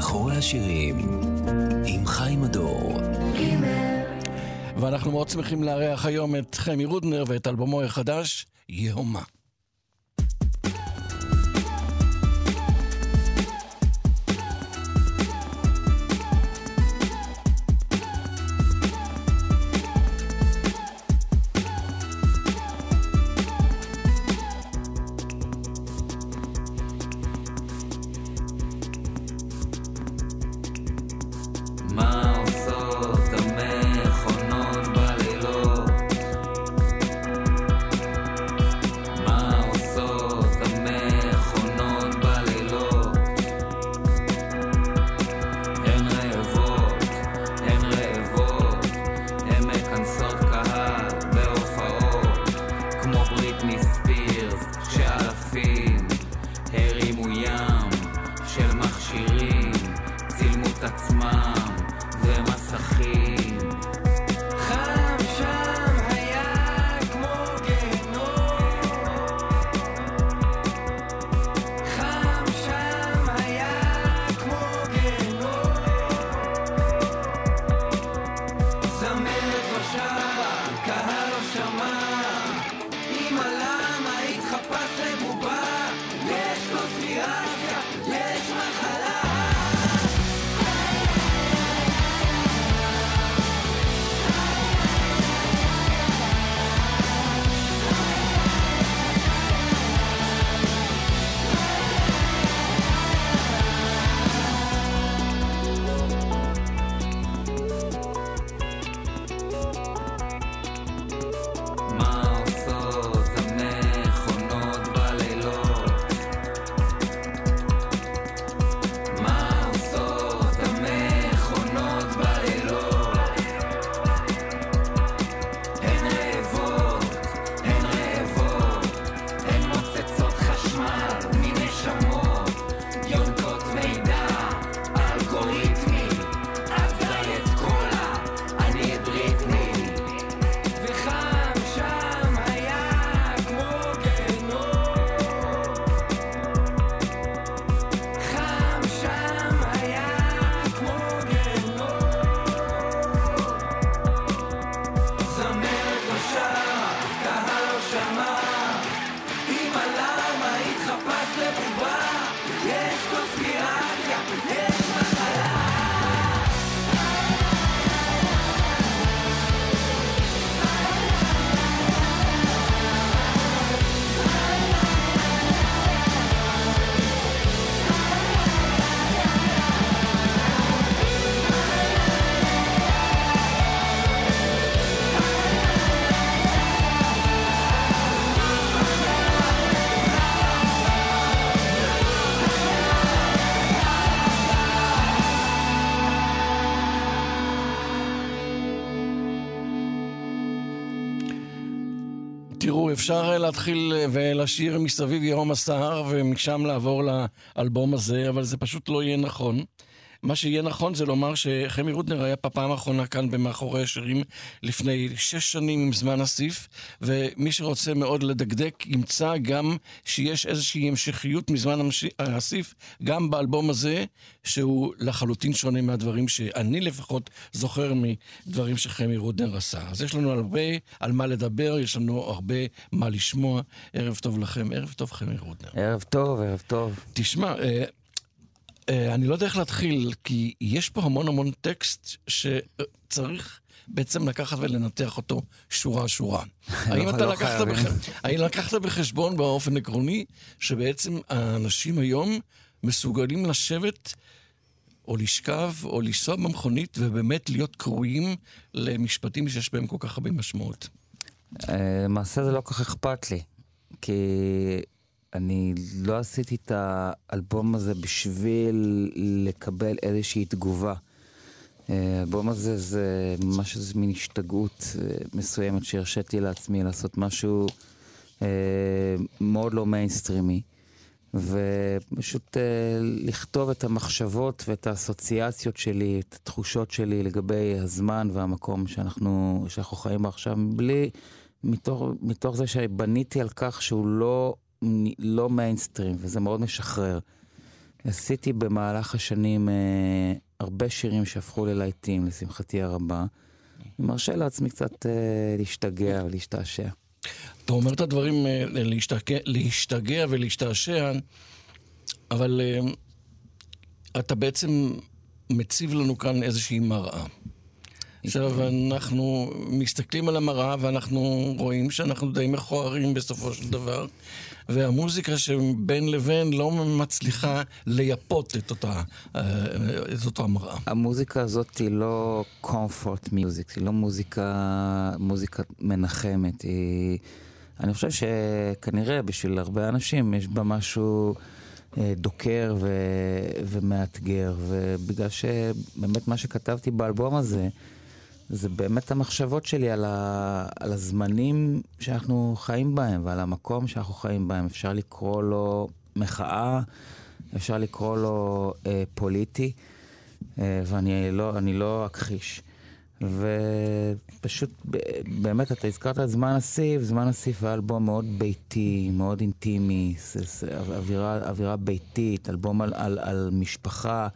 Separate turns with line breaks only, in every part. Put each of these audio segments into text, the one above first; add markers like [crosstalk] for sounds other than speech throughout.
מאחורי השירים, עם חיים הדור. ואנחנו מאוד שמחים לארח היום את חמי רודנר ואת אלבומו החדש, יהומה. אפשר להתחיל ולשיר מסביב יהום הסהר ומשם לעבור לאלבום הזה, אבל זה פשוט לא יהיה נכון. מה שיהיה נכון זה לומר שחמי רודנר היה בפעם האחרונה כאן במאחורי השירים לפני שש שנים עם זמן אסיף, ומי שרוצה מאוד לדקדק ימצא גם שיש איזושהי המשכיות מזמן אסיף, גם באלבום הזה, שהוא לחלוטין שונה מהדברים שאני לפחות זוכר מדברים שחמי רודנר עשה. אז יש לנו הרבה על מה לדבר, יש לנו הרבה מה לשמוע. ערב טוב לכם, ערב טוב חמי רודנר.
ערב טוב, ערב טוב.
תשמע, אה, אני לא יודע איך להתחיל, כי יש פה המון המון טקסט שצריך בעצם לקחת ולנתח אותו שורה-שורה. האם אתה לא לקחת, בח... האם לקחת בחשבון באופן עקרוני שבעצם האנשים היום מסוגלים לשבת או לשכב או לנסוע במכונית ובאמת להיות קרואים למשפטים שיש בהם כל כך הרבה משמעות?
אה, למעשה זה לא כל כך אכפת לי, כי אני לא עשיתי את האלבום הזה בשביל לקבל איזושהי תגובה. האלבום הזה זה ממש איזה מין השתגעות אה, מסוימת שהרשיתי לעצמי לעשות משהו אה, מאוד לא מיינסטרימי. ופשוט אה, לכתוב את המחשבות ואת האסוציאציות שלי, את התחושות שלי לגבי הזמן והמקום שאנחנו, שאנחנו חיים בו עכשיו, בלי, מתוך, מתוך זה שבניתי על כך שהוא לא לא מיינסטרים, וזה מאוד משחרר. עשיתי במהלך השנים אה, הרבה שירים שהפכו ללהיטים, לשמחתי הרבה. אני מרשה לעצמי קצת אה, להשתגע ולהשתעשע.
אתה אומר את הדברים אה, להשתגע, להשתגע ולהשתעשע, אבל אה, אתה בעצם מציב לנו כאן איזושהי מראה. עכשיו, אנחנו מסתכלים על המראה ואנחנו רואים שאנחנו די מכוערים בסופו של דבר, והמוזיקה שבין לבין לא מצליחה לייפות את אותה, אה, את אותה מראה.
המוזיקה הזאת היא לא comfort music, היא לא מוזיקה, מוזיקה מנחמת, היא... אני חושב שכנראה בשביל הרבה אנשים יש בה משהו אה, דוקר ו... ומאתגר, ובגלל שבאמת מה שכתבתי באלבום הזה, זה באמת המחשבות שלי על, ה... על הזמנים שאנחנו חיים בהם ועל המקום שאנחנו חיים בהם. אפשר לקרוא לו מחאה, אפשר לקרוא לו אה, פוליטי, אה, ואני לא, לא אכחיש. ופשוט, באמת, אתה הזכרת את זמן הסיף, זמן הסיף היה אלבום מאוד ביתי, מאוד אינטימי, אווירה, אווירה ביתית, אלבום על, על, על משפחה.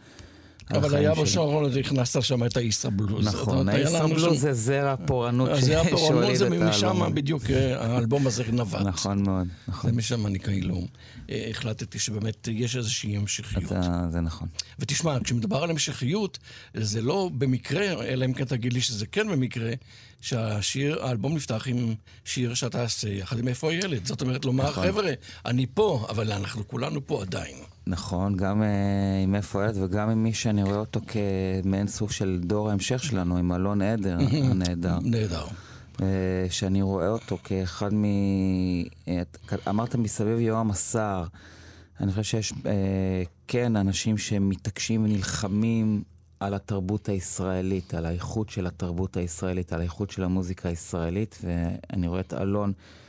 אבל היה בשרון, הכנסת שם את האיסטרבלוז.
נכון, האיסטרבלוז זה זרע פורענות [laughs]
שהוליד את האלבום. זה משם בדיוק אה, האלבום הזה נבט.
נכון מאוד, נכון.
זה משם אני כאילו אה, החלטתי שבאמת יש איזושהי המשכיות.
זה נכון.
ותשמע, כשמדבר על המשכיות, זה לא במקרה, אלא אם כן תגיד לי שזה כן במקרה, שהשיר, האלבום נפתח עם שיר שאתה עושה יחד עם איפה הילד. זאת אומרת, לומר, נכון. חבר'ה, אני פה, אבל אנחנו כולנו פה עדיין.
נכון, גם uh, עם איפה הילד וגם עם מי שאני רואה אותו כמעין סוג של דור ההמשך שלנו, עם אלון עדר [laughs] הנהדר.
נהדר.
Uh, שאני רואה אותו כאחד מ... Uh, אמרת מסביב יורם הסער. אני חושב שיש uh, כן אנשים שמתעקשים ונלחמים על התרבות הישראלית, על האיכות של התרבות הישראלית, על האיכות של המוזיקה הישראלית, ואני רואה את אלון אה,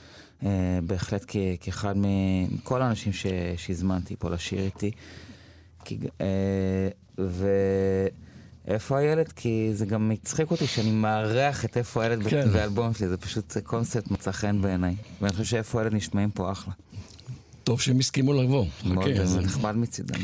בהחלט כ, כאחד מכל האנשים ש, שהזמנתי פה לשיר איתי. כי, אה, ואיפה הילד? כי זה גם מצחיק אותי שאני מארח את איפה הילד כן. באלבום שלי, זה פשוט קונספט מצא חן בעיניי. ואני חושב שאיפה הילד נשמעים פה אחלה.
טוב שהם הסכימו לבוא.
מאוד, okay, זה נחמד מצידם.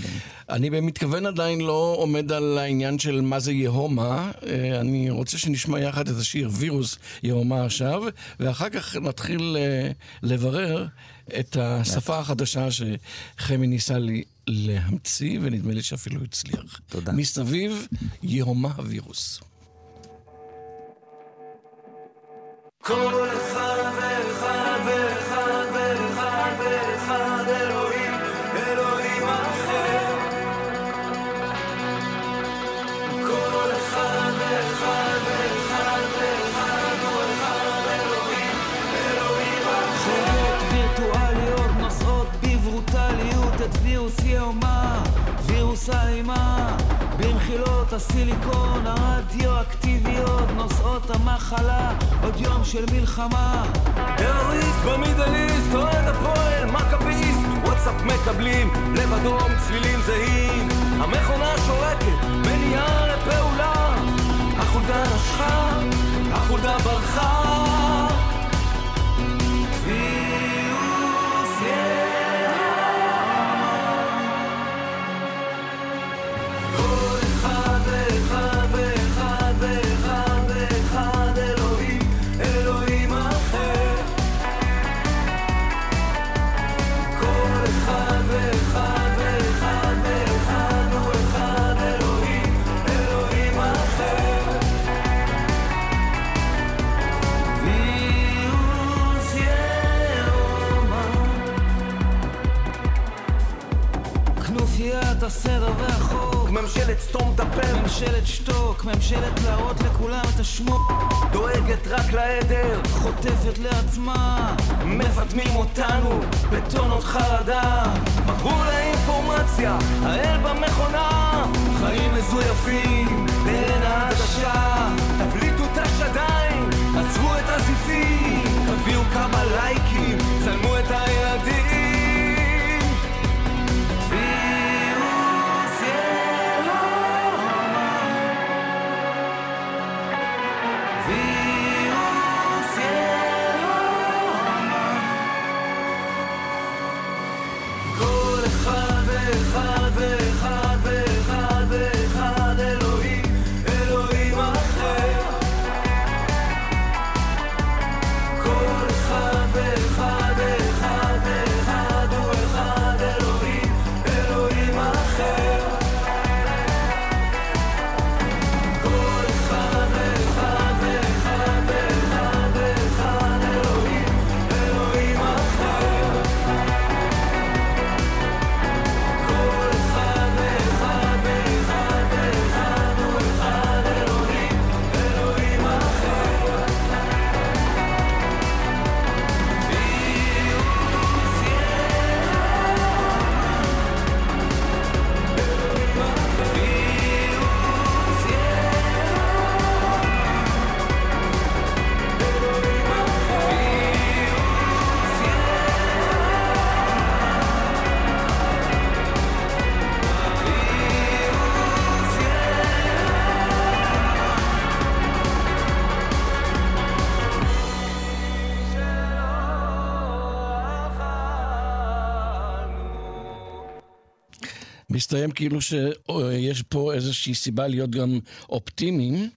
אני במתכוון עדיין לא עומד על העניין של מה זה יהומה. אה, אני רוצה שנשמע יחד את השיר וירוס יהומה עכשיו, ואחר כך נתחיל אה, לברר את השפה החדשה שחמי ניסה לי להמציא, ונדמה לי שאפילו הצליח.
תודה.
מסביב, יהומה הווירוס. כל אחד ואחד הסיליקון הרדיואקטיביות נושאות המחלה עוד יום של מלחמה. טרוריסט במידליסט, אוהד הפועל, מכביסט וואטסאפ מקבלים, לב אדום, צלילים זהים. המכונה שורקת, מניעה לפעולה. החולדה נשכה, החולדה ברחה הפה ממשלת שתוק ממשלת להראות לכולם את השמוק דואגת רק לעדר חוטפת לעצמה. מפטמים אותנו בטונות חרדה. מכרו לאינפורמציה האל במכונה. חיים מזויפים בעין העדשה. תבליטו את השדיים עצרו את הזיפים. תביאו כמה לייקים מסתיים כאילו שיש פה איזושהי סיבה להיות גם אופטימיים,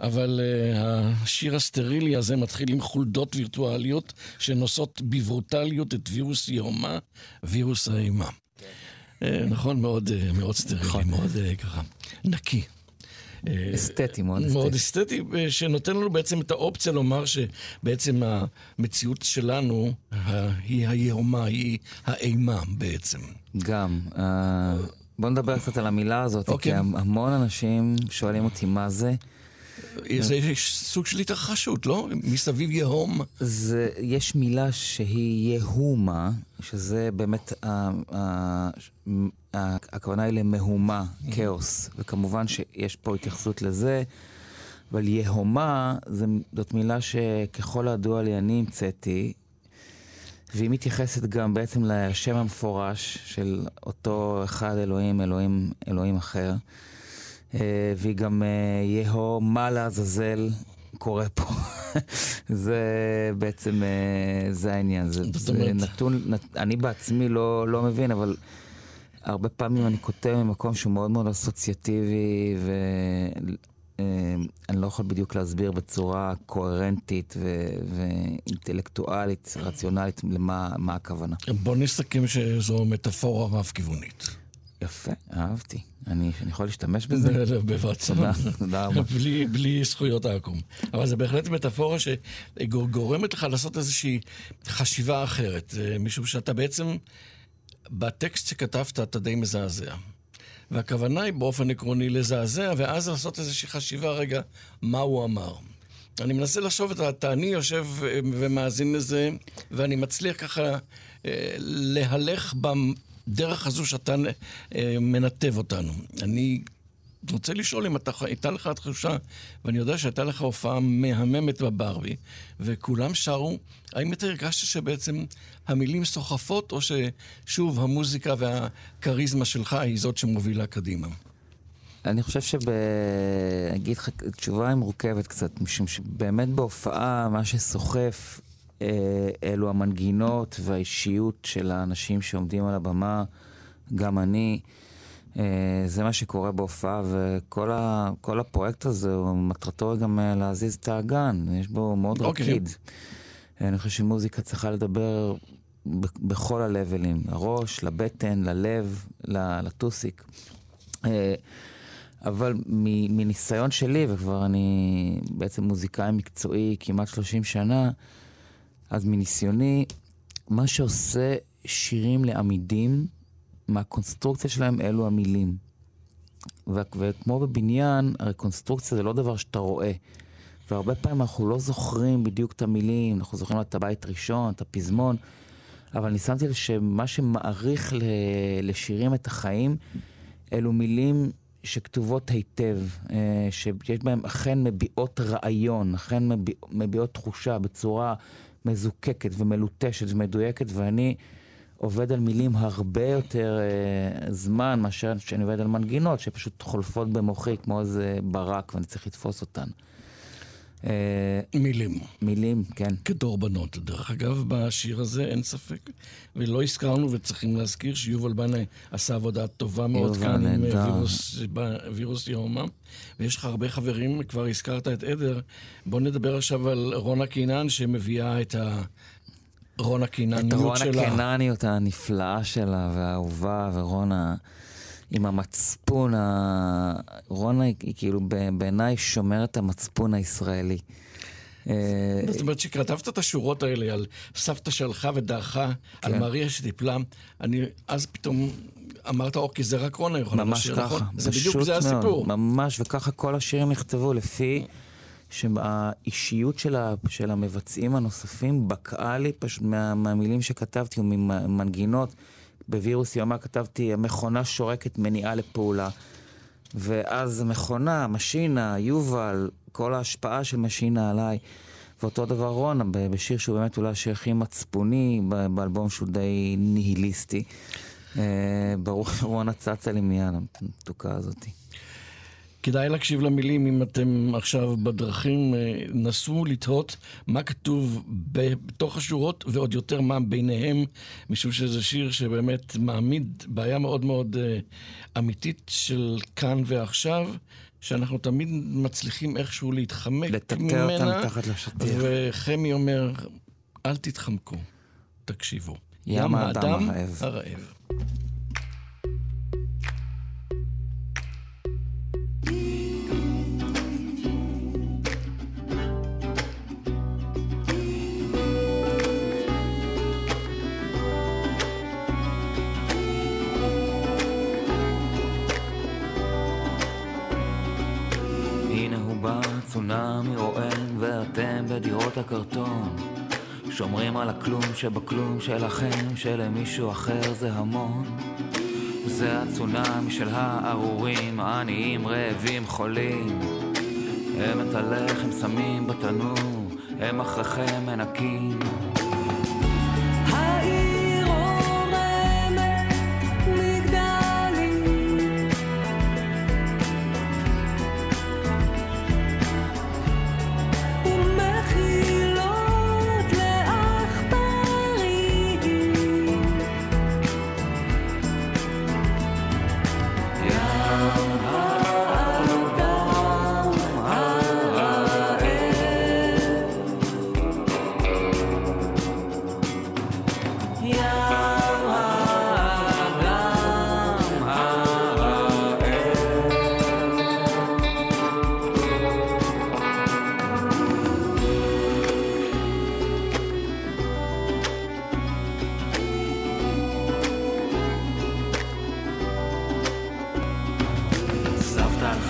אבל uh, השיר הסטרילי הזה מתחיל עם חולדות וירטואליות שנושאות בברוטליות את וירוס יהומה, וירוס האימה. Uh, נכון, מאוד, uh, מאוד סטרילי, נכון. מאוד ככה נקי.
אסתטי, מאוד אסתטי.
מאוד אסתטי, שנותן לנו בעצם את האופציה לומר שבעצם המציאות שלנו היא היהומה, היא האימה בעצם.
גם. בוא נדבר קצת על המילה הזאת, okay. כי אוקיי. המון אנשים שואלים אותי מה זה.
זה סוג של התרחשות, לא? מסביב יהום.
זה, יש מילה שהיא יהומה, שזה באמת, ה, ה, ה, הכוונה היא למהומה, כאוס, וכמובן שיש פה התייחסות לזה, אבל יהומה זאת מילה שככל הידוע לי אני המצאתי, והיא מתייחסת גם בעצם לשם המפורש של אותו אחד אלוהים, אלוהים, אלוהים אחר. אה, והיא גם אה, יהו מה לעזאזל קורה פה. [laughs] זה בעצם, אה, זה העניין. זה, זה נתון, אני בעצמי לא, לא מבין, אבל הרבה פעמים אני כותב ממקום שהוא מאוד מאוד אסוציאטיבי, ואני לא יכול בדיוק להסביר בצורה קוהרנטית ו- ואינטלקטואלית, רציונלית, למה הכוונה.
בוא נסכם שזו מטאפורה רב-כיוונית.
יפה, אהבתי. אני, אני יכול להשתמש [laughs] בזה?
בבקשה. תודה רבה. [laughs] בלי, בלי זכויות העקום. אבל זה בהחלט מטאפורה שגורמת לך לעשות איזושהי חשיבה אחרת, משום שאתה בעצם, בטקסט שכתבת אתה די מזעזע. והכוונה היא באופן עקרוני לזעזע, ואז לעשות איזושהי חשיבה, רגע, מה הוא אמר. אני מנסה לחשוב, אתה, אני יושב אה, ומאזין לזה, ואני מצליח ככה אה, להלך הדרך הזו שאתה אה, מנתב אותנו. אני רוצה לשאול אם אתה, הייתה לך תחושה, ואני יודע שהייתה לך הופעה מהממת בברבי, וכולם שרו, האם אתה הרגשת שבעצם המילים סוחפות, או ששוב המוזיקה והכריזמה שלך היא זאת שמובילה קדימה?
אני חושב שב... אגיד לך, תשובה היא מורכבת קצת, משום שבאמת בהופעה, מה שסוחף אה, אלו המנגינות והאישיות של האנשים שעומדים על הבמה, גם אני. אה, זה מה שקורה בהופעה, וכל ה, הפרויקט הזה, מטרתו גם אה, להזיז את האגן, יש בו מאוד okay. אוקיי. רקיד. אני חושב שמוזיקה צריכה לדבר בכל הלבלים, לראש, לבטן, ללב, לטוסיק. אבל מניסיון שלי, וכבר אני בעצם מוזיקאי מקצועי כמעט 30 שנה, אז מניסיוני, מה שעושה שירים לעמידים, מהקונסטרוקציה שלהם אלו המילים. וכמו בבניין, הרי קונסטרוקציה זה לא דבר שאתה רואה. והרבה פעמים אנחנו לא זוכרים בדיוק את המילים, אנחנו זוכרים את הבית ראשון, את הפזמון, אבל אני שמתי לב שמה שמעריך לשירים את החיים, אלו מילים שכתובות היטב, אה, שיש בהן אכן מביעות רעיון, אכן מביעות תחושה בצורה מזוקקת ומלוטשת ומדויקת, ואני עובד על מילים הרבה יותר אה, זמן מאשר שאני עובד על מנגינות שפשוט חולפות במוחי כמו איזה ברק ואני צריך לתפוס אותן.
אה, מילים.
מילים, כן.
כדורבנות. דרך אגב, בשיר הזה אין ספק, ולא הזכרנו וצריכים להזכיר שיובל בנאי עשה עבודה טובה מאוד כאן עם אה, וירוס, וירוס יהומה, ויש לך הרבה חברים, כבר הזכרת את עדר. בוא נדבר עכשיו על רונה קינן שמביאה את ה... רונה קינניות שלה.
את רונה קינניות הנפלאה שלה והאהובה, ורונה... עם המצפון, ה... רונה היא, היא כאילו בעיניי שומרת המצפון הישראלי.
אה, זאת אומרת שכתבת את השורות האלה על סבתא שהלכה ודעכה, כן. על מריה שטיפלה, אני אז פתאום אמרת, אוקיי, זה רק רונה יכולה
לשיר, נכון?
זה בדיוק זה הסיפור.
ממש, וככה כל השירים נכתבו לפי שהאישיות של, ה, של המבצעים הנוספים בקעה לי פשוט מה, מהמילים שכתבתי וממנגינות. בווירוס יומה כתבתי, מכונה שורקת מניעה לפעולה. ואז מכונה, משינה, יובל, כל ההשפעה של משינה עליי. ואותו דבר רונה, בשיר שהוא באמת אולי השיר הכי מצפוני, באלבום שהוא די ניהיליסטי. אה, ברור שרונה צצה לי מיד, המתוקה הזאתי.
כדאי להקשיב למילים אם אתם עכשיו בדרכים, אה, נסו לתהות מה כתוב בתוך השורות ועוד יותר מה ביניהם, משום שזה שיר שבאמת מעמיד בעיה מאוד מאוד אה, אמיתית של כאן ועכשיו. שאנחנו תמיד מצליחים איכשהו להתחמק
לטאטא
ממנה.
אותה מתחת לשטיח.
וחמי אומר, אל תתחמקו, תקשיבו.
ים האדם הרעב.
הרעב.
הכלום שבכלום שלכם, שלמישהו אחר זה המון. זה הצונאמי של הארורים, עניים, רעבים, חולים. הם את הלחם שמים בתנור, הם אחריכם מנקים.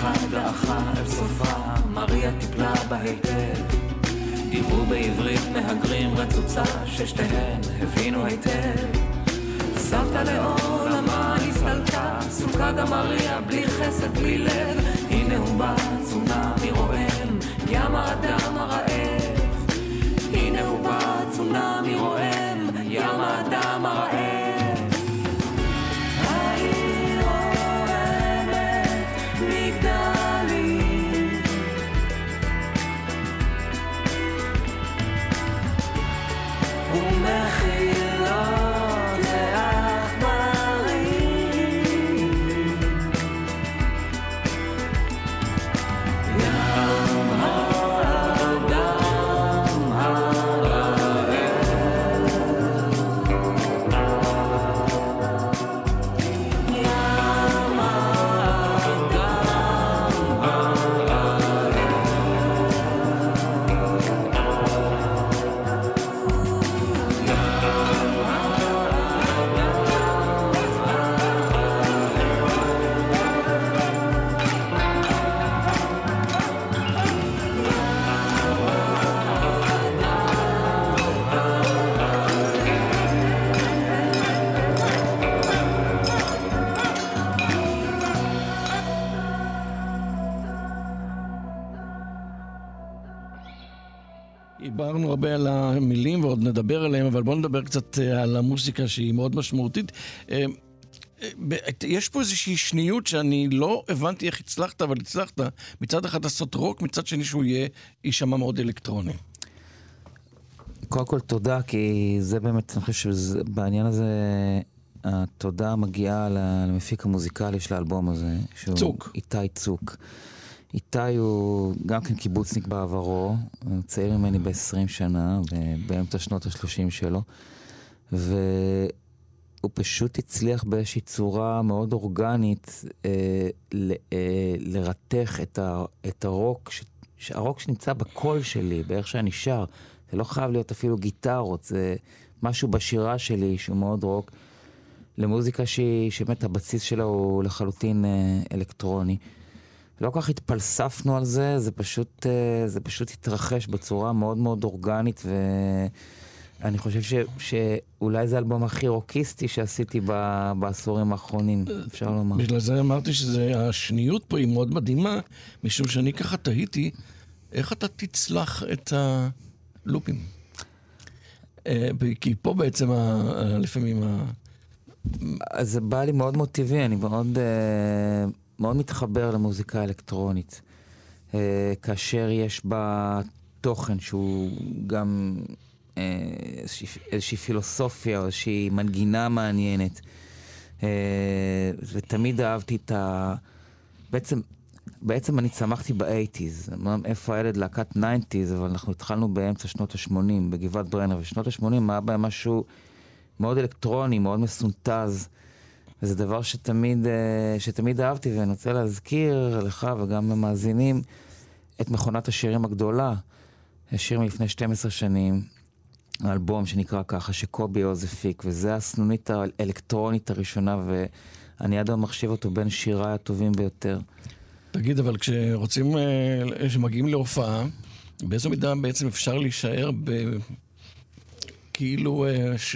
הלכה דעכה אל סופה, מריה טיפלה בה היטב. דיברו בעברית מהגרים רצוצה, ששתיהן הבינו היטב. סבתא לעולמה הסתלקה, סוכה גם מריה, בלי חסד, בלי לב. הנה הוא בא, צונאמי רועם, ים האדם הרעב.
דיברנו הרבה על המילים ועוד נדבר עליהם, אבל בואו נדבר קצת אה, על המוזיקה שהיא מאוד משמעותית. אה, אה, יש פה איזושהי שניות שאני לא הבנתי איך הצלחת, אבל הצלחת מצד אחד לעשות רוק, מצד שני שהוא יהיה, יישמע מאוד אלקטרוני.
קודם כל תודה, כי זה באמת, אני חושב שבעניין הזה, התודה מגיעה למפיק המוזיקלי של האלבום הזה.
צוק.
איתי צוק. איתי הוא גם כן קיבוצניק בעברו, הוא צעיר ממני ב-20 שנה, באמצע שנות ה-30 שלו, והוא פשוט הצליח באיזושהי צורה מאוד אורגנית אה, ל, אה, לרתך את, ה, את הרוק, ש, הרוק שנמצא בקול שלי, באיך שאני שר. זה לא חייב להיות אפילו גיטרות, זה משהו בשירה שלי שהוא מאוד רוק, למוזיקה שהיא, שבאמת הבסיס שלה הוא לחלוטין אה, אלקטרוני. לא כל כך התפלספנו על זה, זה פשוט, אה, זה פשוט התרחש בצורה מאוד מאוד אורגנית, ואני חושב ש, שאולי זה האלבום הכי רוקיסטי שעשיתי ב, בעשורים האחרונים, אפשר לומר.
בגלל זה אמרתי שהשניות פה היא מאוד מדהימה, משום שאני ככה תהיתי, איך אתה תצלח את הלופים? אה, כי פה בעצם ה- לפעמים ה...
אז זה בא לי מאוד מאוד טבעי, אני מאוד, אה, מאוד מתחבר למוזיקה אלקטרונית. אה, כאשר יש בה תוכן שהוא גם אה, איזושהי, פילוסופיה או איזושהי מנגינה מעניינת. אה, ותמיד אהבתי את ה... בעצם, בעצם אני צמחתי ב eighties. איפה הילד להקת nineties, אבל אנחנו התחלנו באמצע שנות ה-80 בגבעת ברנר, ושנות ה-80 היה בהם משהו מאוד אלקטרוני, מאוד מסונטז. וזה דבר שתמיד, אה, שתמיד אהבתי, ואני רוצה להזכיר לך וגם למאזינים את מכונת השירים הגדולה. שיר מלפני 12 שנים, אלבום שנקרא ככה, שקובי עוז הפיק, וזה הסנונית האלקטרונית הראשונה, ואני עד היום מחשיב אותו בין שיריי הטובים ביותר.
תגיד, אבל כשרוצים, אה, כשמגיעים להופעה, באיזו מידה בעצם אפשר להישאר ב... כאילו אה, ש...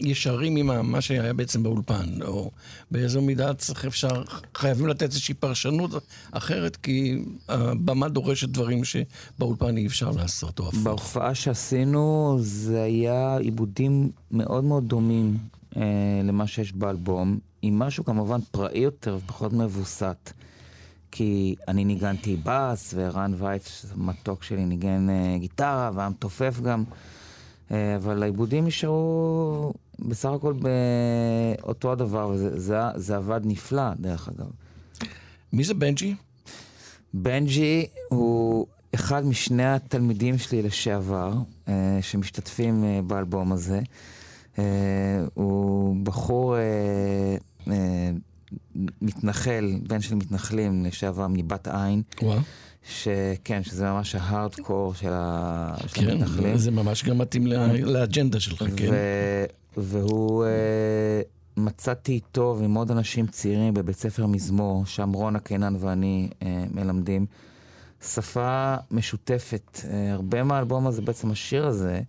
ישרים עם מה שהיה בעצם באולפן, או באיזו מידה צריך אפשר, חייבים לתת איזושהי פרשנות אחרת, כי הבמה דורשת דברים שבאולפן אי אפשר לעשות, או הפוך.
בהופעה שעשינו זה היה עיבודים מאוד מאוד דומים אה, למה שיש באלבום, עם משהו כמובן פראי יותר ופחות מבוסת. כי אני ניגנתי בס, וערן וייץ, מתוק שלי, ניגן אה, גיטרה, והיה מתופף גם. אה, אבל העיבודים נשארו בסך הכל באותו הדבר, וזה זה, זה עבד נפלא, דרך אגב.
מי זה בנג'י?
בנג'י הוא אחד משני התלמידים שלי לשעבר, אה, שמשתתפים אה, באלבום הזה. אה, הוא בחור אה, אה, מתנחל, בן של מתנחלים לשעבר מבת עין,
וואו.
שכן, שזה ממש ההארדקור של, ה... של
כן,
המתנחלים.
זה ממש גם מתאים לאג'נדה שלך, כן.
ו... והוא, אה, מצאתי איתו ועם עוד אנשים צעירים בבית ספר מזמור, שם רונה קינן ואני אה, מלמדים, שפה משותפת. אה, הרבה מהאלבום הזה, בעצם השיר הזה,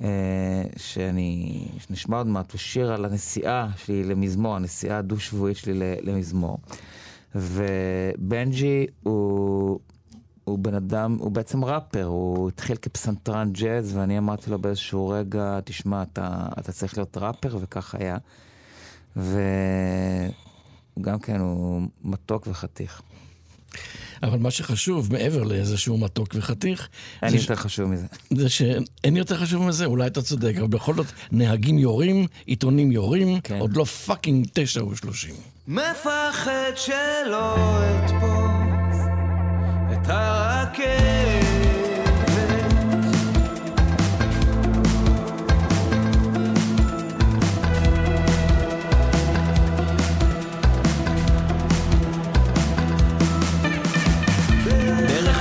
אה, שאני, שנשמע עוד מעט, הוא שיר על הנסיעה שלי למזמור, הנסיעה הדו-שבועית שלי למזמור. ובנג'י הוא, הוא בן אדם, הוא בעצם ראפר, הוא התחיל כפסנתרן ג'אז, ואני אמרתי לו באיזשהו רגע, תשמע, אתה, אתה צריך להיות ראפר, וכך היה. וגם כן, הוא מתוק וחתיך.
אבל מה שחשוב, מעבר לאיזשהו מתוק וחתיך,
אין יותר חשוב מזה.
זה שאין יותר חשוב מזה, אולי אתה צודק, אבל בכל זאת, נהגים יורים, עיתונים יורים,
כן.
עוד לא fucking תשע ושלושים.
מפחד שלא אתפוס את הרכבת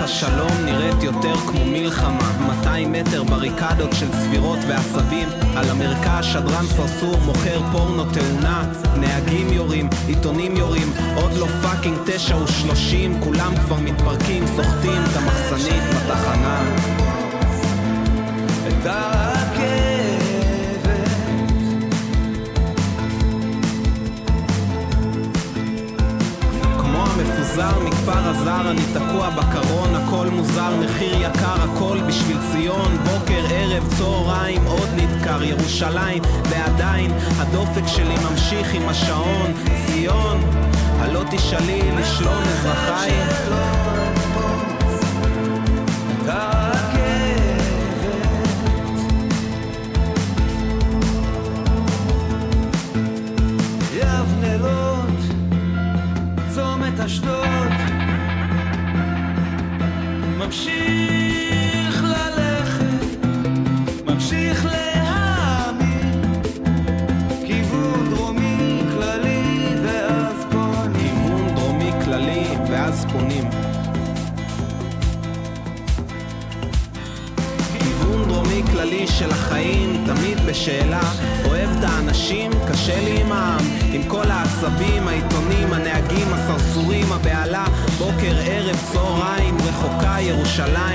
השלום נראית יותר כמו מלחמה. 200 מטר בריקדות של צבירות ועשבים. על המרקע שדרן סרסור מוכר פורנו תאונה. נהגים יורים, עיתונים יורים. עוד לא fucking תשע ושלושים. כולם כבר מתפרקים, סוחטים את המחסנית בתחנה.
את הרכבת
כמו המפוזר מכפר הזר אני תקוע בקרון הכל מוזר מחיר יקר הכל בשביל ציון. בוקר ערב צהריים עוד נדקר ירושלים ועדיין הדופק שלי ממשיך עם השעון. ציון הלא תשאלי לשלום אזרחיי
אשדוד ממשיך
ירושלים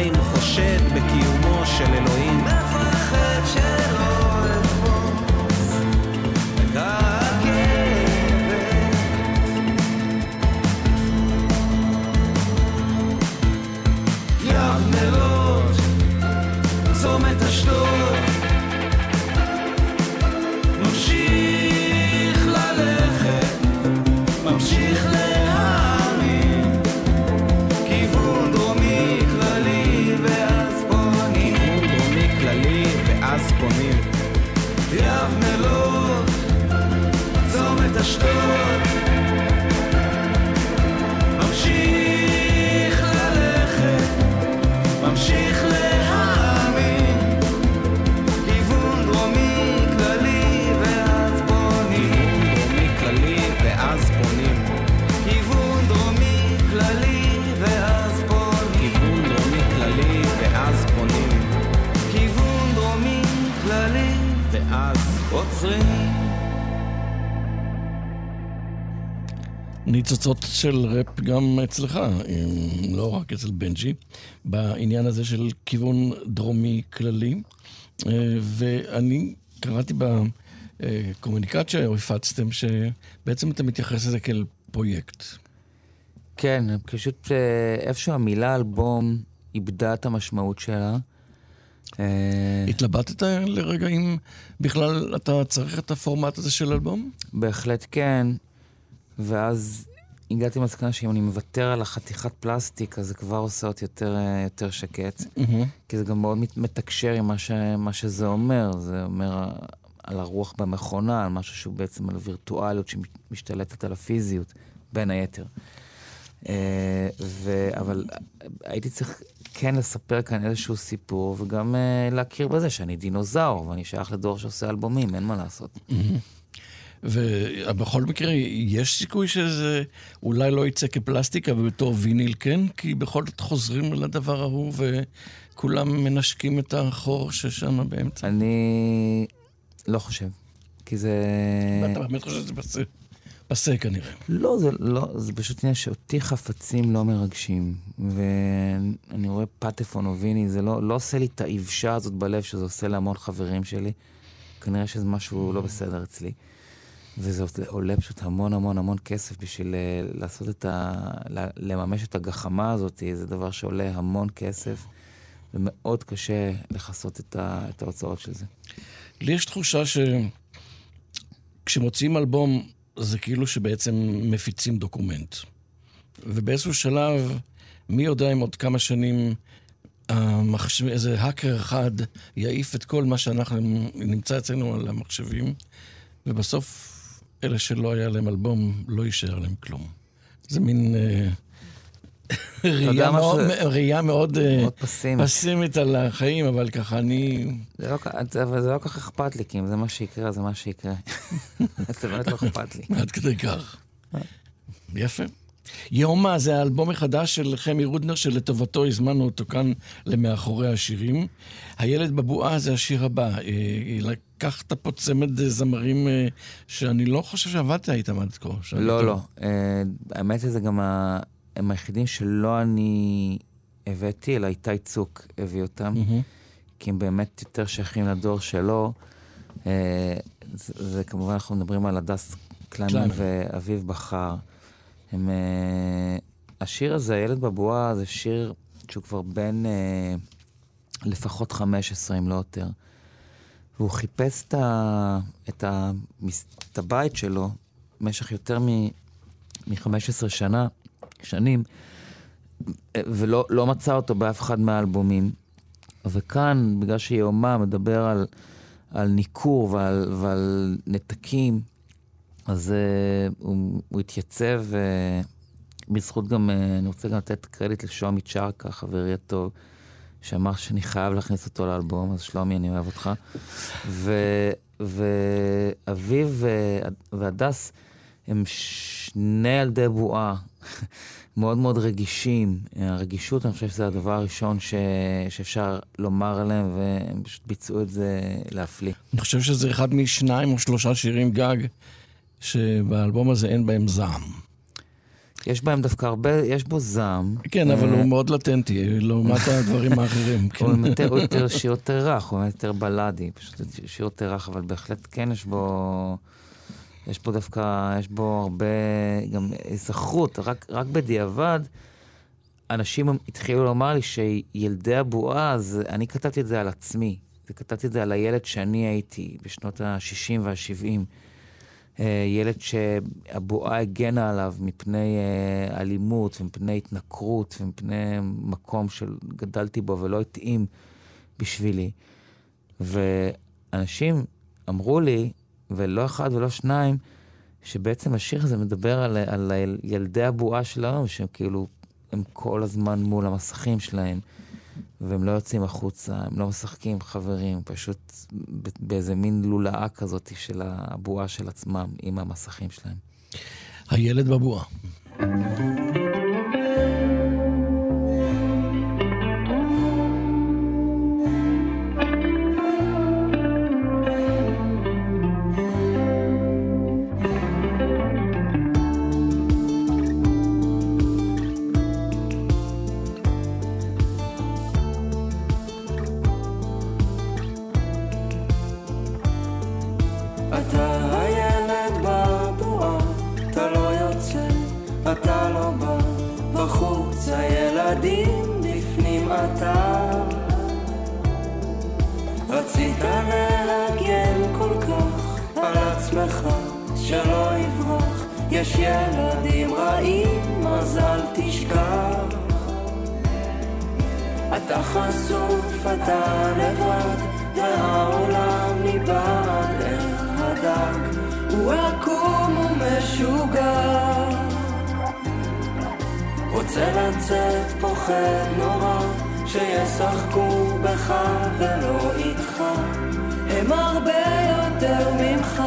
של
ראפ גם אצלך, לא רק אצל בנג'י, בעניין הזה של כיוון דרומי כללי. אה, ואני קראתי בקומוניקציה, או הפצתם, שבעצם אתה מתייחס לזה כאל פרויקט.
כן, פשוט אה, איפשהו המילה אלבום איבדה את המשמעות שלה. אה,
התלבטת לרגע אם בכלל אתה צריך את הפורמט הזה של אלבום?
בהחלט כן, ואז הגעתי למסקנה שאם אני מוותר על החתיכת פלסטיק, אז זה כבר עושה אותי יותר, אה, יותר שקט. כי זה גם מאוד מת- מתקשר עם מה, ש, מה שזה אומר. זה אומר אה, על הרוח במכונה, על משהו שהוא בעצם על וירטואליות שמשתלטת על הפיזיות, בין היתר. אה, ו... אבל הייתי צריך כן לספר כאן איזשהו סיפור, וגם להכיר בזה שאני דינוזאור, ואני שייך לדור שעושה אלבומים, אין מה לעשות.
ובכל מקרה, יש סיכוי שזה אולי לא יצא כפלסטיק, אבל בתור ויניל כן? כי בכל זאת חוזרים לדבר ההוא וכולם מנשקים את החור ששם באמצע.
אני לא חושב, כי זה...
ואתה באמת חושב שזה פסה, פסה כנראה.
לא, זה לא, זה פשוט עניין שאותי חפצים לא מרגשים. ואני רואה פטפון או ויני, זה לא, לא עושה לי את האיבשה הזאת בלב שזה עושה להמון חברים שלי. כנראה שזה משהו לא בסדר אצלי. וזה עולה פשוט המון המון המון כסף בשביל אה, לעשות את ה... לממש את הגחמה הזאת, זה דבר שעולה המון כסף, ומאוד קשה לכסות את, ה... את ההוצאות של זה.
לי יש תחושה שכשמוציאים אלבום, זה כאילו שבעצם מפיצים דוקומנט. ובאיזשהו שלב, מי יודע אם עוד כמה שנים המחשב, איזה האקר אחד יעיף את כל מה שאנחנו נמצא אצלנו על המחשבים, ובסוף אלה שלא היה להם אלבום, לא יישאר להם כלום. זה מין אה, ראייה, מאוד,
שזה-
ראייה מאוד, אה,
מאוד פסימית.
פסימית על החיים, אבל ככה אני...
זה לא, אבל זה לא כל כך אכפת לי, כי אם זה מה שיקרה, זה מה שיקרה. [laughs] [laughs] זה באמת לא אכפת לי.
עד כדי כך. יפה. יאומה זה האלבום החדש של חמי רודנר, שלטובתו הזמנו אותו כאן למאחורי השירים. הילד בבועה זה השיר הבא. לקחת פה צמד אה, זמרים אה, שאני לא חושב שעבדת איתם עד כה.
לא. לא. אה, האמת היא, זה גם. הם היחידים שלא אני הבאתי, אלא איתי צוק הביא אותם. כי הם באמת יותר שייכים לדור שלו. זה, כמובן, אנחנו מדברים על הדס קליינמן. ואביב בכר. הם... השיר הזה, הילד בבועה, זה שיר שהוא כבר בן אה, לפחות 15, אם לא יותר. והוא חיפש את, ה, את, ה, את הבית שלו במשך יותר מ-15 שנה, שנים, ולא לא מצא אותו באף אחד מהאלבומים. וכאן, בגלל שיאומה מדבר על, על ניכור ועל, ועל נתקים, אז uh, הוא, הוא התייצב, uh, בזכות גם, uh, אני רוצה גם לתת קרדיט לשלומי צ'רקה, חברי הטוב, שאמר שאני חייב להכניס אותו לאלבום, אז שלומי, אני אוהב אותך. ואביב והדס הם שני ילדי בועה, מאוד מאוד רגישים. הרגישות, אני חושב שזה הדבר הראשון ש... שאפשר לומר עליהם, והם פשוט ביצעו את זה להפליא.
אני חושב שזה אחד משניים או שלושה שירים גג, שבאלבום הזה אין בהם זעם.
יש בהם דווקא הרבה, יש בו זעם.
כן, אבל
אה,
הוא מאוד לטנטי, לעומת [laughs] הדברים האחרים. כן.
הוא יותר, הוא יותר [laughs] שיר יותר רך, הוא יותר בלאדי, פשוט שיר יותר רך, אבל בהחלט כן יש בו, יש בו דווקא, יש בו הרבה, גם היזכרות, רק, רק בדיעבד, אנשים התחילו לומר לי שילדי הבועה, אז אני כתבתי את זה על עצמי, כתבתי את זה על הילד שאני הייתי בשנות ה-60 וה-70. אה, ילד שהבועה הגנה עליו מפני אה, אלימות ומפני התנכרות ומפני מקום שגדלתי בו ולא התאים בשבילי. ואנשים אמרו לי, ולא אחד ולא שניים, שבעצם השיר הזה מדבר על, על ילדי הבועה שלנו, שהם כאילו, הם כל הזמן מול המסכים שלהם, והם לא יוצאים החוצה, הם לא משחקים עם חברים, פשוט באיזה מין לולאה כזאת של הבועה של עצמם עם המסכים שלהם.
הילד בבועה.
אתה חשוף, אתה לבד, והעולם מבעד אל הדג, הוא עקום ומשוגע. רוצה לצאת, פוחד נורא, שישחקו בך ולא איתך, הם הרבה יותר ממך.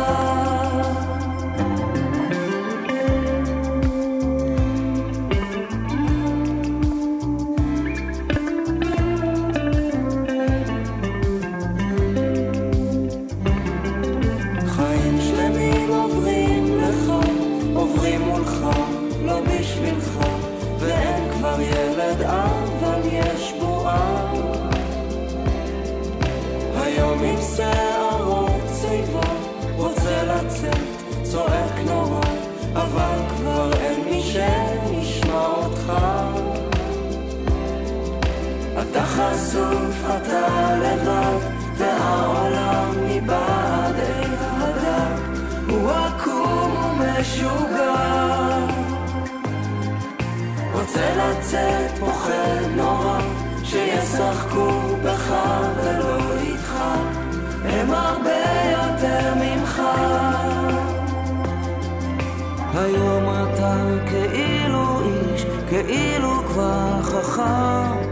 חשוף, אתה לבד, והעולם מבעד אל הדק, הוא עקום ומשוגע. רוצה לצאת, פוחד נורא, שישחקו בך ולא איתך, הם הרבה יותר ממך. היום אתה כאילו איש, כאילו כבר חכם,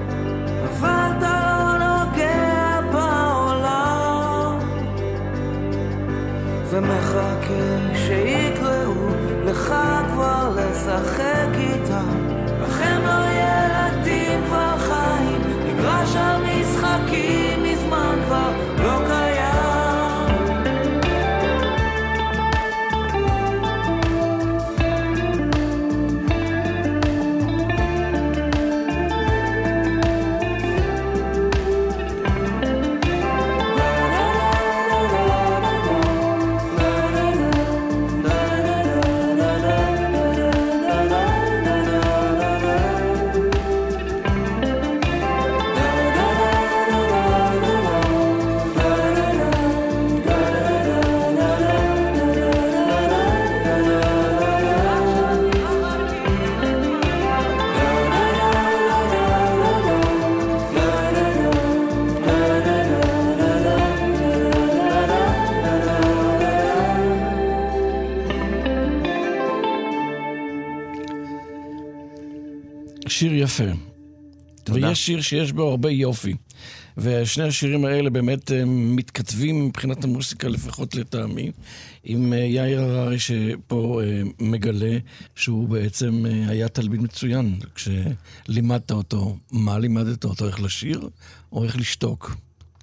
לשחק איתם,
שיר שיש בו הרבה יופי. ושני השירים האלה באמת אה, מתכתבים מבחינת המוסיקה, לפחות לטעמי, עם אה, יאיר הררי שפה אה, מגלה שהוא בעצם היה תלמיד מצוין. כשלימדת אותו, מה לימדת אותו? איך לשיר או איך לשתוק?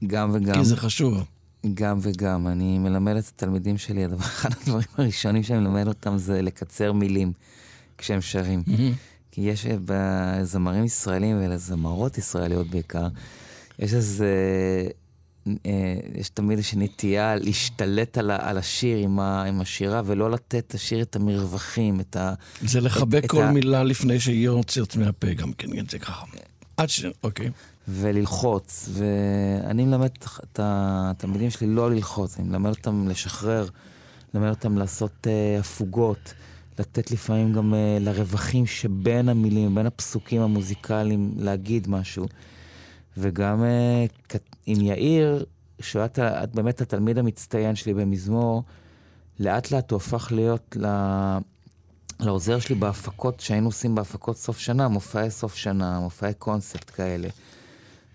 גם וגם.
כי זה חשוב.
גם וגם. אני מלמד את התלמידים שלי, הדבר- [laughs] אחד הדברים הראשונים שאני מלמד אותם זה לקצר מילים כשהם שרים. כי יש אה, בזמרים ישראלים ולזמרות ישראליות בעיקר, יש איזה... אה, יש תמיד איזושהי נטייה להשתלט על, ה- על השיר עם, ה, עם השירה ולא לתת לשיר את המרווחים, את ה...
זה לחבק כל
ה-
מילה לפני שהיא יוצאת מהפה גם כן, כן, זה ככה. עד ש... אוקיי.
וללחוץ. ואני מלמד את התלמידים שלי לא ללחוץ, אני מלמד אותם לשחרר, מלמד אותם לעשות uh, הפוגות, לתת לפעמים גם uh, לרווחים שבין המילים, בין הפסוקים המוזיקליים, להגיד משהו. וגם uh, עם יאיר, שהוא היה את באמת התלמיד המצטיין שלי במזמור, לאט לאט הוא הפך להיות ל... לעוזר שלי בהפקות שהיינו עושים בהפקות סוף שנה, מופעי סוף שנה, מופעי קונספט כאלה.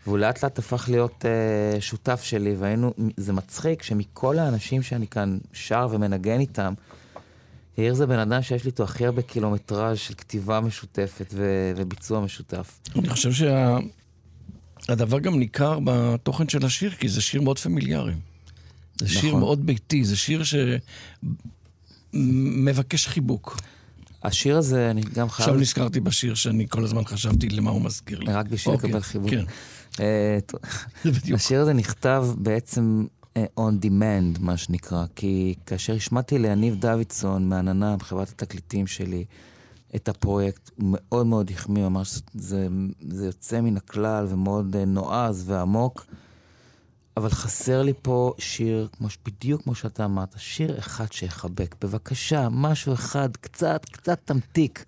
והוא לאט לאט הפך להיות uh, שותף שלי, והיינו, זה מצחיק שמכל האנשים שאני כאן שר ומנגן איתם, יאיר זה בן אדם שיש לי איתו הכי הרבה קילומטראז' של כתיבה משותפת ו- וביצוע משותף.
אני חושב שהדבר גם ניכר בתוכן של השיר, כי זה שיר מאוד פמיליארי. זה שיר
נכון.
מאוד ביתי, זה שיר שמבקש חיבוק.
השיר הזה, אני גם חייב...
עכשיו נזכרתי בשיר שאני כל הזמן חשבתי למה הוא מזכיר לי.
רק בשביל
אוקיי,
לקבל חיבוק.
כן,
אה. השיר הזה נכתב בעצם on demand, מה שנקרא, כי כאשר השמעתי ליניב דוידסון מעננה, בחברת התקליטים שלי,
את הפרויקט, הוא מאוד מאוד החמיא, ממש זה, זה יוצא מן הכלל ומאוד אה, נועז ועמוק. אבל חסר לי פה שיר, כמו, בדיוק כמו שאתה אמרת, שיר אחד שיחבק. בבקשה, משהו אחד, קצת, קצת תמתיק.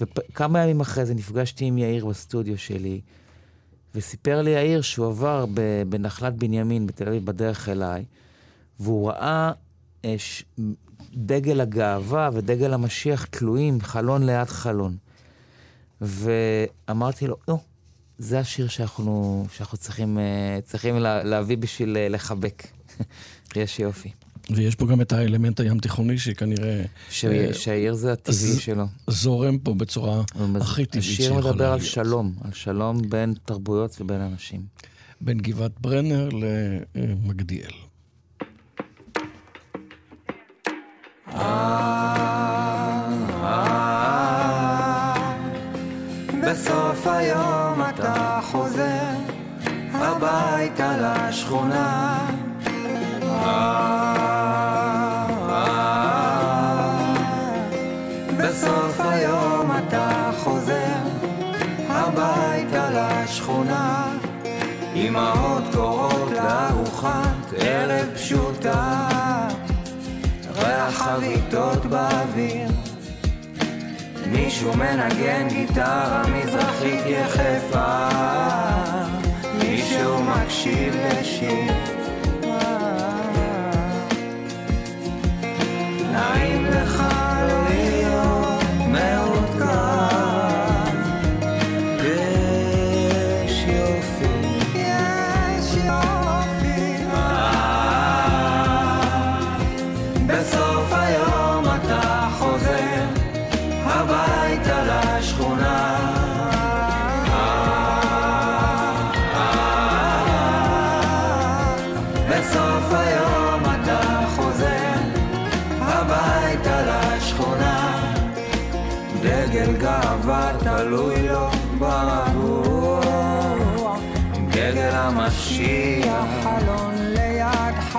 וכמה ימים אחרי זה נפגשתי עם יאיר בסטודיו שלי, וסיפר לי יאיר שהוא עבר בנחלת בנימין בתל אביב בדרך אליי, והוא ראה אה, ש... דגל הגאווה ודגל המשיח תלויים חלון ליד חלון. ואמרתי לו, לא, זה השיר שאנחנו, שאנחנו צריכים, אה, צריכים לה, להביא בשביל אה, לחבק. [laughs] יש יופי.
ויש פה גם את האלמנט הים תיכוני שכנראה...
ש... אה, שהעיר זה הטבעי ז... שלו.
זורם פה בצורה הכי טבעית
שיכולה להיות. השיר מדבר על שלום, על שלום בין תרבויות ובין אנשים.
בין גבעת ברנר למגדיאל.
בסוף היום אתה חוזר הביתה לשכונה אמהות קוראות לארוחת ערב פשוטה. ריח חביתות באוויר. מישהו מנגן גיטרה מזרחית יחפה. מישהו מקשיב לשיר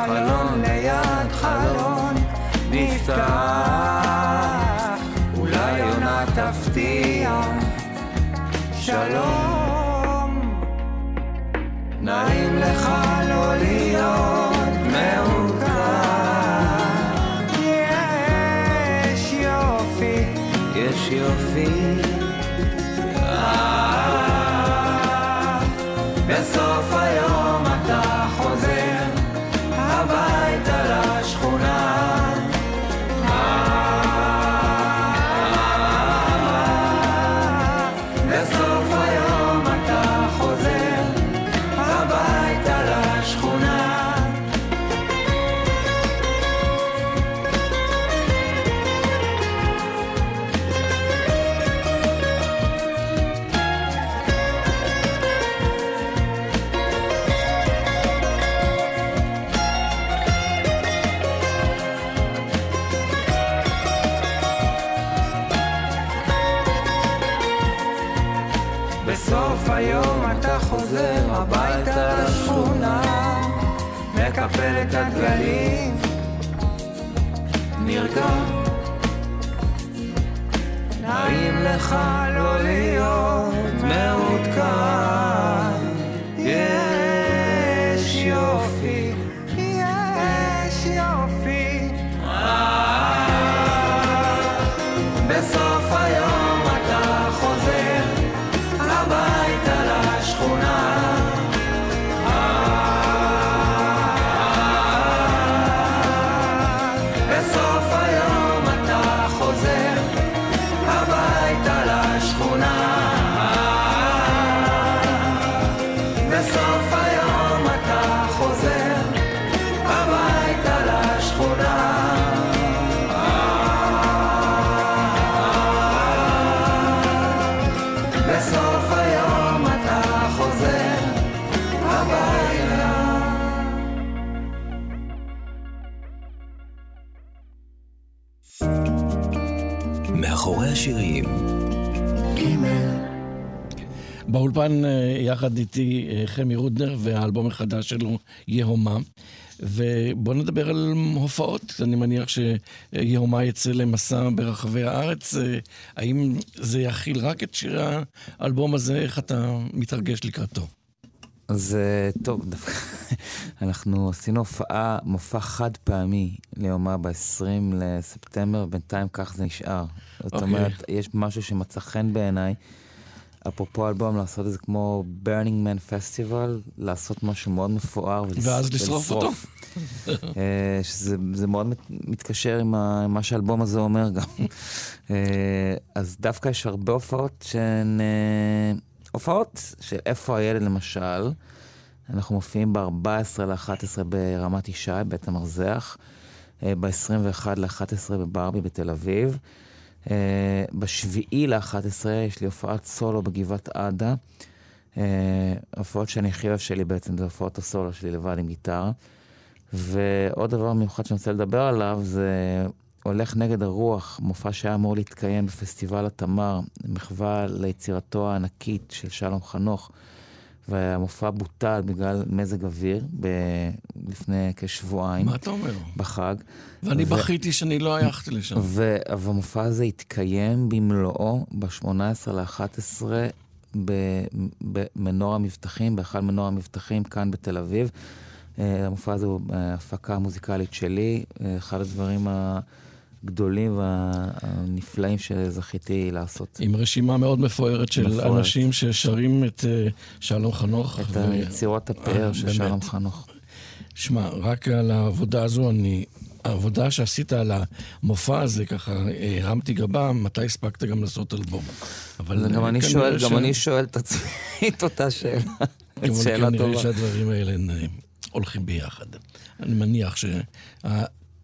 חלון ליד חלון נפתח אולי עונה תפתיע שלום נעים לך לא להיות מעוקר יש יופי. בסוף מקפל את הדגלים, נרגע. נעים לך לא להיות מעודכן,
באולפן אה, יחד איתי אה, חמי רודנר והאלבום החדש שלו, יהומה. ובואו נדבר על הופעות. אני מניח שיהומה יצא למסע ברחבי הארץ. אה, האם זה יכיל רק את שיר האלבום הזה? איך אתה מתרגש לקראתו?
אז טוב, דווקא [laughs] אנחנו עשינו הופעה, מופע חד פעמי ליומה ב-20 לספטמבר, בינתיים כך זה נשאר. זאת
אוקיי.
אומרת, יש משהו שמצא חן בעיניי. אפרופו אלבום, לעשות את זה כמו burning man festival, לעשות משהו מאוד מפואר ולס-
ואז לשרוף אותו. [laughs]
אה, שזה זה מאוד מת- מתקשר עם ה- עם מה שהאלבום הזה אומר גם. [laughs] אה, אז דווקא יש הרבה הופעות שהן... אה, הופעות של איפה הילד למשל. אנחנו מופיעים ב-14 ל-11 ברמת ישי, בית המרזח. ב-21 ל-11 בברבי בתל אביב. אה, בשביעי ל-11 יש לי הופעת סולו בגבעת עדה. אה, הופעות שאני הכי אוהב שלי בעצם, זה הופעות הסולו שלי לבד עם גיטרה. ועוד דבר מיוחד שאני רוצה לדבר עליו, זה הולך נגד הרוח, מופע שהיה אמור להתקיים בפסטיבל התמר, מחווה ליצירתו הענקית של שלום חנוך. והמופע בוטל בגלל מזג אוויר ב... לפני כשבועיים.
מה אתה אומר?
בחג.
ואני
ו-
בכיתי שאני לא הלכתי לשם.
ו- והמופע הזה התקיים במלואו ב-18 ל-11 במנור המבטחים, בהיכל מנור המבטחים כאן בתל אביב. אה, המופע הזה הוא אה, הפקה מוזיקלית שלי, אה, אחד הדברים הגדולים והנפלאים שזכיתי לעשות.
עם רשימה מאוד מפוארת של
מפוארת.
אנשים ששרים את אה, שלום חנוך.
את
ו-
היצירות הפאר
אה,
של. שלום חנוך.
שמע, רק על העבודה הזו, אני... העבודה שעשית על המופע הזה, ככה אה, הרמתי גבה, מתי הספקת גם לעשות אלבום? אבל
גם אני
כנראה
שואל,
ש-
גם אני שואל את עצמי [laughs] את אותה שאלה. [laughs]
אבל
שאלה
כנראה
טובה.
שהדברים האלה הולכים ביחד. אני מניח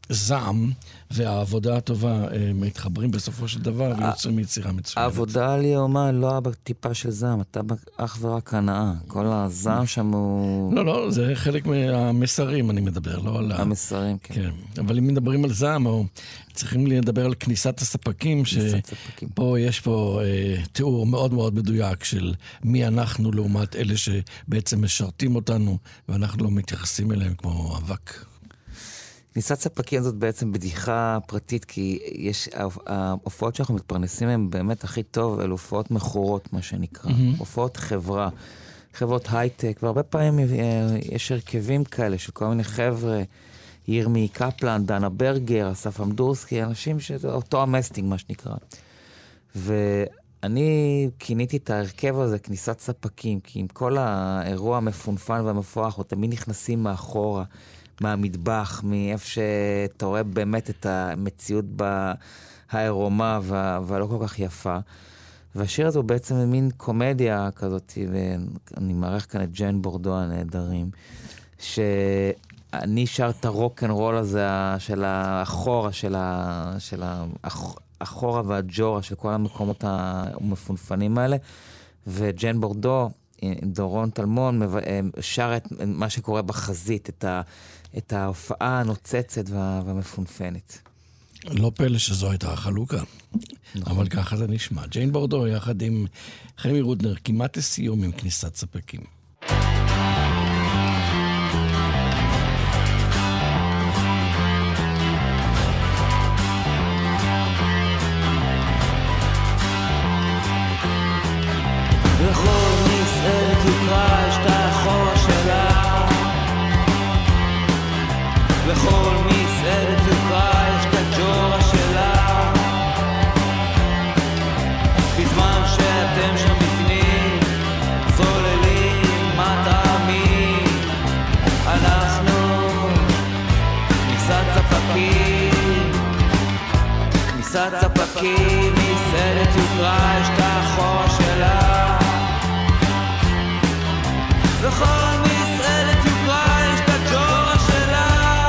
שהזעם והעבודה הטובה אה, מתחברים בסופו של דבר ויוצרים יצירה מצוינת.
העבודה על יומה לא בטיפה של זעם, אתה אך ורק הנאה. כל הזעם שם הוא...
לא, לא, זה חלק מהמסרים אני מדבר, לא על ה...
המסרים, כן.
כן, אבל אם מדברים על זעם, או צריכים לדבר על כניסת הספקים. שפה יש פה אה, תיאור מאוד מאוד מדויק של מי אנחנו לעומת אלה שבעצם משרתים אותנו, ואנחנו לא מתייחסים אליהם כמו אבק.
כניסת ספקים זאת בעצם בדיחה פרטית, כי יש, ההופעות שאנחנו מתפרנסים מהן באמת הכי טוב, אלה הופעות מכורות, מה שנקרא. הופעות חברה, חברות הייטק, והרבה פעמים אה, יש הרכבים כאלה של כל מיני חבר'ה, ירמי קפלן, דנה ברגר, אסף אמדורסקי, אנשים שזה אותו המסטינג, מה שנקרא. ואני כיניתי את ההרכב הזה כניסת ספקים, כי עם כל האירוע המפונפן והמפואר, אנחנו תמיד נכנסים מאחורה, מהמטבח, מאיפה שאתה רואה באמת את המציאות העירומה וה- והלא כל כך יפה. והשיר הזה הוא בעצם מין קומדיה כזאת, ואני מארח כאן את ג'יין בורדו הנהדרים, שאני שר את הרוק אנד רול הזה של האחורה, של, ה, של האח- האחורה והג'ורה של כל המקומות המפונפנים האלה, וג'יין בורדו דורון טלמון מב- שר את מה שקורה בחזית, את, ה, את ההופעה הנוצצת וה, והמפונפנת.
לא פלא שזו הייתה החלוקה, אבל ככה זה נשמע. ג'יין בורדו יחד עם חמי רודנר, כמעט לסיום עם כניסת ספקים.
כניסת ספקים, מסעדת יוקרה, יש את האחורה שלה. לכל מסעדת יוקרה יש את הג'ורה שלה.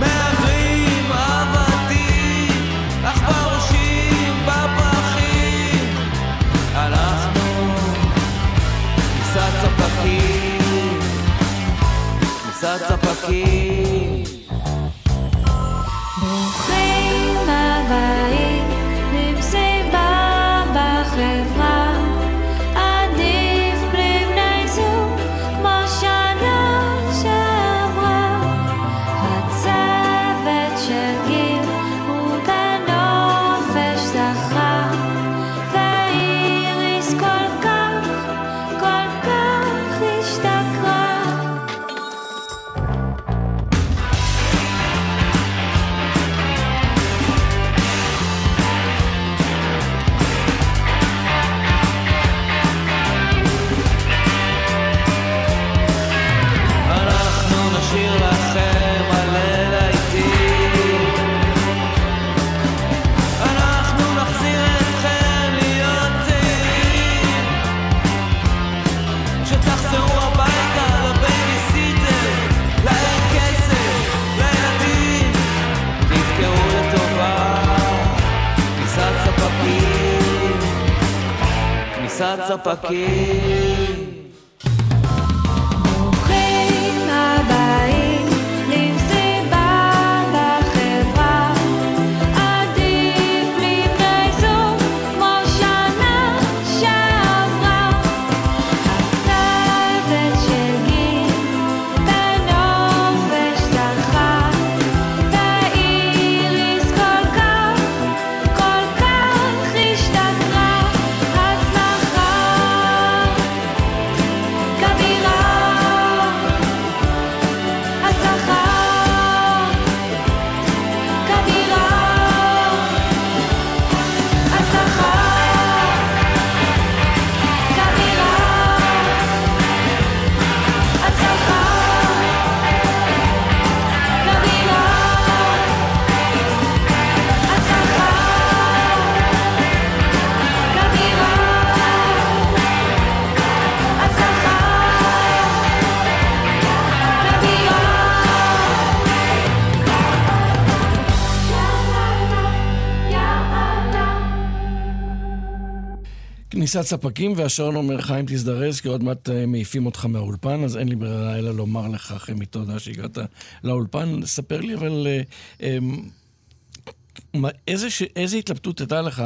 מהגרים, עבדים, עכברושים בפרחים. אנחנו כניסת ספקים, כניסת ספקים.
כניסת ספקים.
כניסת ספקים, והשעון אומר חיים תזדרז, כי עוד מעט אה, מעיפים אותך מהאולפן, אז אין לי ברירה אלא לומר לך, חמי, תודה שהגעת לאולפן. ספר לי, אבל אה, מה- איזה, ש... איזה התלבטות הייתה לך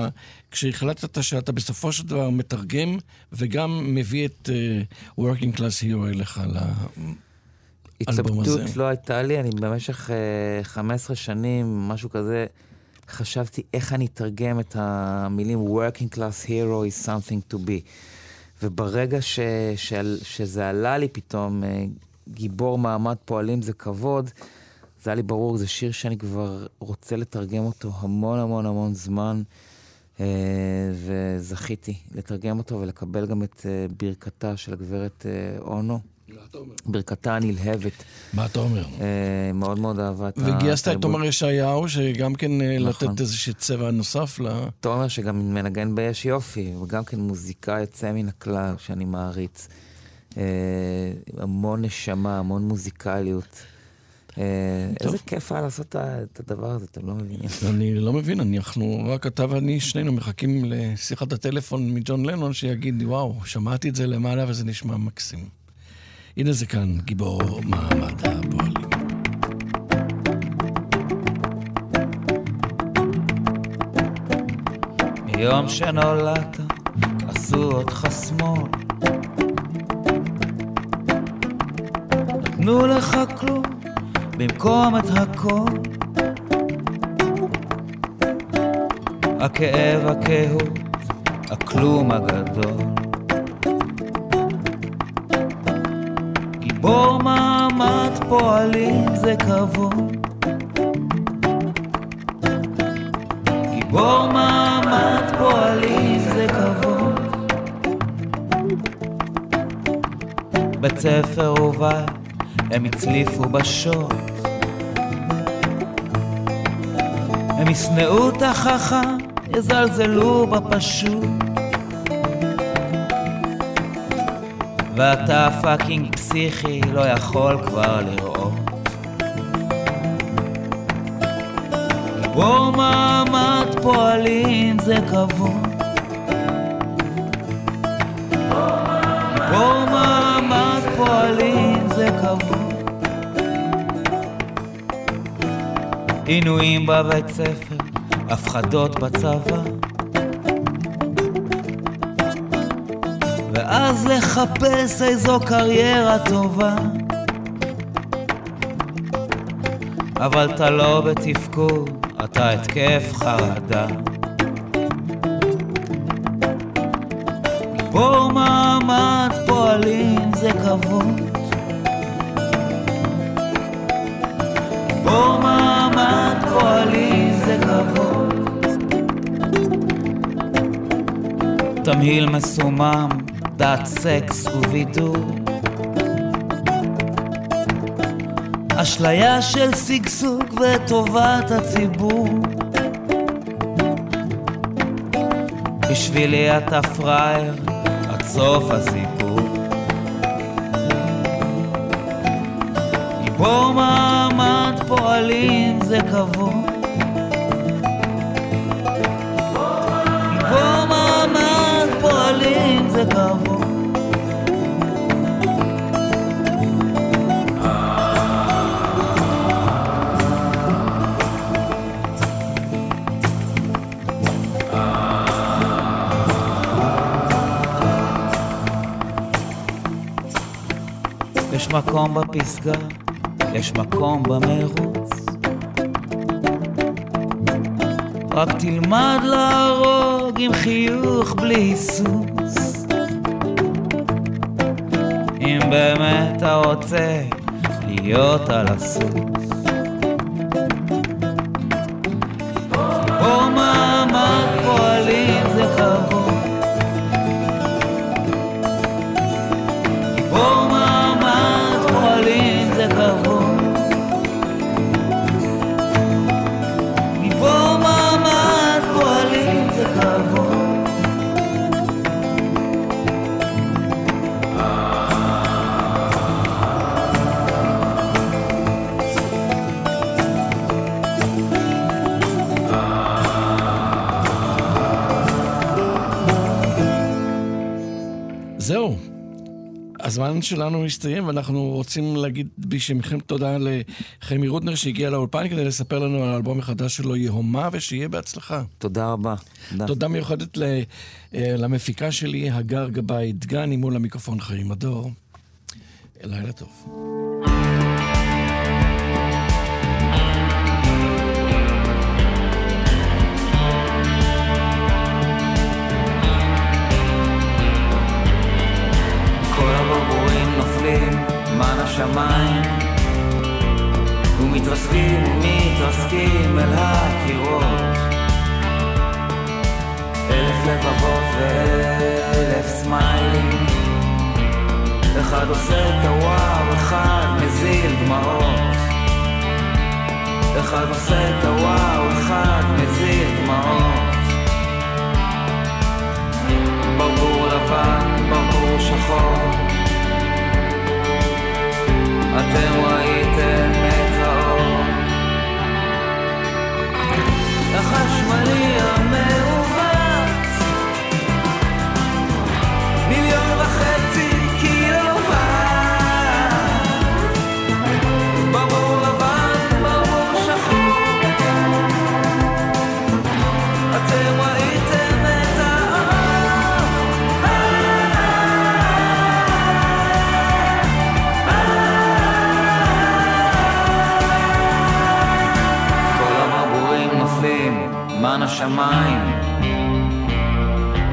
כשהחלטת שאתה בסופו של דבר מתרגם וגם מביא את uh, Working Class Hero אליך ל... האלבום הזה.
התלבטות לא הייתה לי, אני במשך uh, 15 שנים, משהו כזה, חשבתי איך אני אתרגם את המילים Working Class Hero is something to be. וברגע ש, ש, שזה עלה לי פתאום, uh, גיבור מעמד פועלים זה כבוד, זה היה לי ברור, זה שיר שאני כבר רוצה לתרגם אותו המון המון המון זמן, uh, וזכיתי לתרגם אותו ולקבל גם את uh, ברכתה של הגברת אונו. ברכתה הנלהבת.
מה אתה אומר?
אה, מאוד מאוד אהבה את
וגייסת את
התרבות.
תומר ישעיהו, שגם כן אה,
נכון.
לתת איזשהו צבע נוסף ל...
תומר שגם מנגן ביש יופי, וגם כן מוזיקאי יוצא מן הכלל שאני מעריץ. אה, המון נשמה, המון מוזיקליות. איזה כיף היה לעשות את הדבר הזה, אתם לא מבינים.
אני לא מבין, אנחנו, רק אתה ואני, שנינו מחכים לשיחת הטלפון מג'ון לנון שיגיד, וואו, שמעתי את זה למעלה וזה נשמע מקסים. הנה זה כאן, גיבור מעמד הפועלים.
מיום שנולדת עשו אותך שמאל. נתנו לך כלום במקום את הכל. הכאב, הכהות, הכלום הגדול גיבור מעמד פועלים זה כבוד גיבור מעמד פועלים זה כבוד. בית ספר ובית הם הצליפו בשוט. הם ישנאו את החכם, יזלזלו בפשוט. ואתה פאקינג פסיכי, לא יכול כבר לראות. גיבור מעמד פועלים זה כבוד. גיבור מעמד פועלים זה כבוד. עינויים בבית ספר, הפחדות בצבא. ואז לחפש איזו קריירה טובה. אבל אתה לא בתפקוד, אתה התקף חרדה. גיבור מעמד פועלים זה כבוד. גיבור מעמד פועלים זה כבוד. תמהיל מסומם, דת, סקס ובידור. אשליה של שגשוג וטובת הציבור. בשבילי אתה פראייר עד סוף הסיפור. גיבור מעמד פועלים זה כבוד. מקום בפסגה, יש מקום במרוץ. רק תלמד להרוג עם חיוך בלי היסוס. אם באמת אתה רוצה להיות על הסוס.
הזמן שלנו מסתיים, ואנחנו רוצים להגיד בשמכם תודה לחמי רודנר שהגיע לאולפן כדי לספר לנו על האלבום החדש שלו, יהומה, ושיהיה בהצלחה.
תודה רבה. תודה.
תודה מיוחדת ל- אה, למפיקה שלי, הגר גבאי דגני, מול המיקרופון חיים מדור. לילה טוב.
מן השמיים ומתרסקים ומתרסקים אל הקירות. אלף לבבות ואלף סמיילים. אחד עושה את הוואו, אחד מזיל דמעות. אחד עושה את הוואו, אחד מזיל דמעות. ברבור לבן, ברבור שחור. אתם. החשמלי המעוות, מיליון השמיים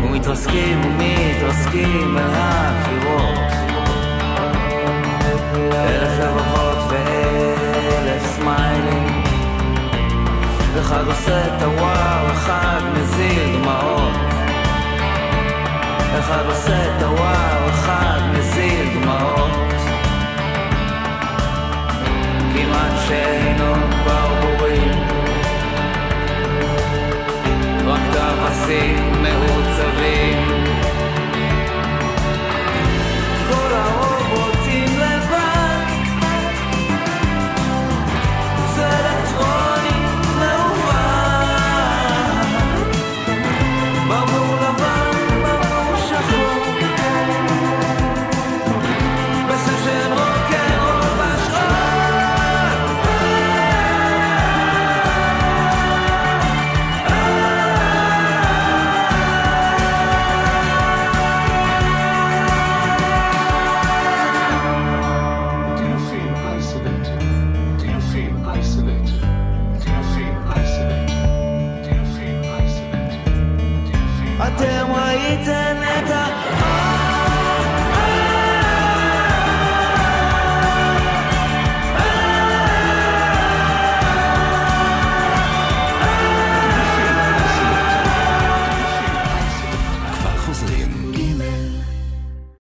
ומתרסקים ומתרסקים אל הקירות אלף לבבות ואלף סמיילים. אחד עושה את הוואו, אחד מזיל דמעות. אחד עושה את הוואו, אחד מזיל דמעות. כמעט שאינו ברבורים כבשים מעוצבים